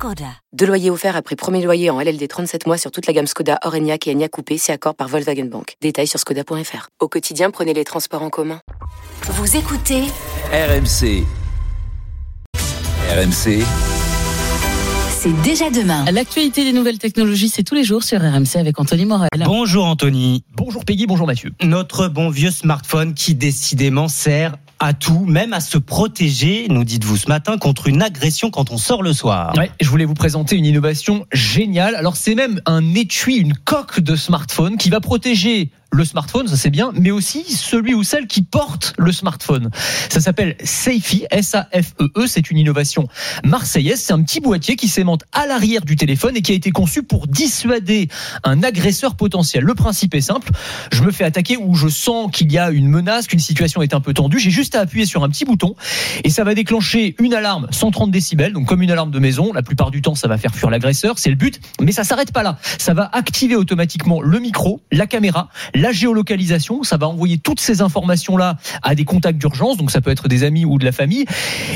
Skoda. Deux loyers offerts après premier loyer en LLD 37 mois sur toute la gamme Skoda, Orenia et Enya Coupé, c'est accord par Volkswagen Bank. Détails sur skoda.fr. Au quotidien, prenez les transports en commun. Vous écoutez RMC. RMC. C'est déjà demain. L'actualité des nouvelles technologies, c'est tous les jours sur RMC avec Anthony Morel. Bonjour Anthony. Bonjour Peggy, bonjour Mathieu. Notre bon vieux smartphone qui décidément sert à tout, même à se protéger, nous dites-vous ce matin, contre une agression quand on sort le soir. Ouais, je voulais vous présenter une innovation géniale. Alors c'est même un étui, une coque de smartphone qui va protéger le smartphone, ça c'est bien, mais aussi celui ou celle qui porte le smartphone. Ça s'appelle Safety, S-A-F-E-E, c'est une innovation marseillaise, c'est un petit boîtier qui s'aimante à l'arrière du téléphone et qui a été conçu pour dissuader un agresseur potentiel. Le principe est simple, je me fais attaquer ou je sens qu'il y a une menace, qu'une situation est un peu tendue, j'ai juste à appuyer sur un petit bouton et ça va déclencher une alarme 130 décibels, donc comme une alarme de maison, la plupart du temps ça va faire fuir l'agresseur, c'est le but, mais ça s'arrête pas là. Ça va activer automatiquement le micro, la caméra, la géolocalisation, ça va envoyer toutes ces informations-là à des contacts d'urgence, donc ça peut être des amis ou de la famille.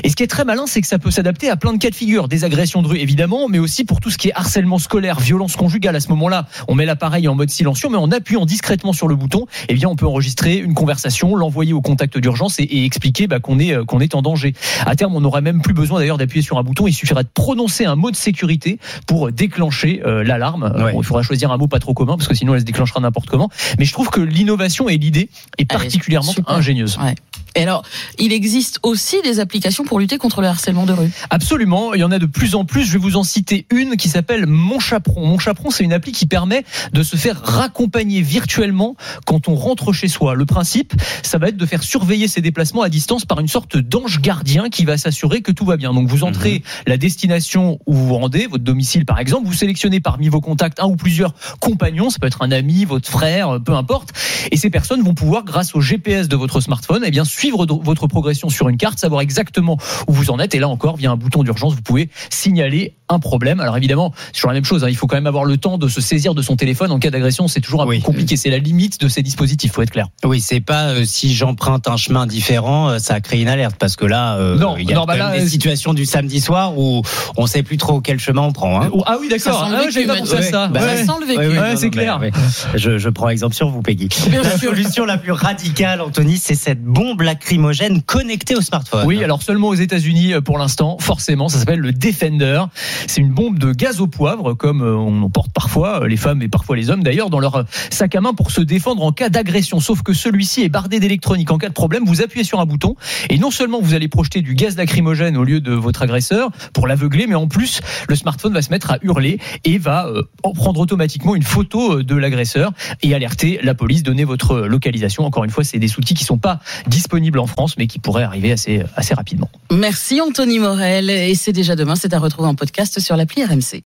Et ce qui est très malin, c'est que ça peut s'adapter à plein de cas de figure, des agressions de rue évidemment, mais aussi pour tout ce qui est harcèlement scolaire, violence conjugale. À ce moment-là, on met l'appareil en mode silencieux, mais en appuyant discrètement sur le bouton, eh bien, on peut enregistrer une conversation, l'envoyer au contact d'urgence et, et, expliquer bah, qu'on est euh, qu'on est en danger. À terme, on n'aurait même plus besoin d'ailleurs d'appuyer sur un bouton. Il suffira de prononcer un mot de sécurité pour déclencher euh, l'alarme. Ouais. Bon, il faudra choisir un mot pas trop commun parce que sinon elle se déclenchera n'importe comment. Mais je trouve que l'innovation et l'idée est particulièrement ingénieuse. Ouais. Et alors, il existe aussi des applications pour lutter contre le harcèlement de rue. Absolument, il y en a de plus en plus. Je vais vous en citer une qui s'appelle Mon Chaperon. Mon Chaperon, c'est une appli qui permet de se faire raccompagner virtuellement quand on rentre chez soi. Le principe, ça va être de faire surveiller ses déplacements à distance par une sorte d'ange gardien qui va s'assurer que tout va bien. Donc vous entrez mmh. la destination où vous vous rendez, votre domicile par exemple, vous sélectionnez parmi vos contacts un ou plusieurs compagnons, ça peut être un ami, votre frère, peu importe, et ces personnes vont pouvoir, grâce au GPS de votre smartphone, eh bien suivre votre progression sur une carte, savoir exactement où vous en êtes. Et là encore, via un bouton d'urgence, vous pouvez signaler un problème. Alors évidemment, c'est toujours la même chose. Hein. Il faut quand même avoir le temps de se saisir de son téléphone en cas d'agression. C'est toujours un oui. peu compliqué. C'est la limite de ces dispositifs. Faut être clair. Oui, c'est pas euh, si j'emprunte un chemin différent, euh, ça crée une alerte parce que là, euh, non, il y a non, bah là, des euh, situations du samedi soir où on sait plus trop quel chemin on prend. Hein. Ah oui, d'accord. Ah, J'avais pas pensé à ça. Bah, ouais. Ça sent le vécu. Ouais, ouais, c'est clair. Mais, je, je, prends exemple sur vous, Peggy. la solution la plus radicale, Anthony, c'est cette bombe lacrymogène connectée au smartphone. Oui, alors seulement aux États-Unis pour l'instant. Forcément, ça s'appelle le Defender. C'est une bombe de gaz au poivre, comme on en porte parfois, les femmes et parfois les hommes d'ailleurs, dans leur sac à main pour se défendre en cas d'agression. Sauf que celui-ci est bardé d'électronique. En cas de problème, vous appuyez sur un bouton et non seulement vous allez projeter du gaz lacrymogène au lieu de votre agresseur pour l'aveugler, mais en plus, le smartphone va se mettre à hurler et va euh, prendre automatiquement une photo de l'agresseur et alerter la police, donner votre localisation. Encore une fois, c'est des outils qui sont pas disponibles en France, mais qui pourraient arriver assez, assez rapidement. Merci Anthony Morel. Et c'est déjà demain, c'est à retrouver en podcast sur l'appli RMC.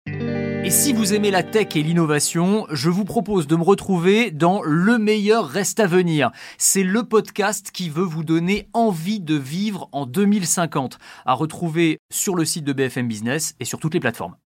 Et si vous aimez la tech et l'innovation, je vous propose de me retrouver dans Le meilleur reste à venir. C'est le podcast qui veut vous donner envie de vivre en 2050, à retrouver sur le site de BFM Business et sur toutes les plateformes.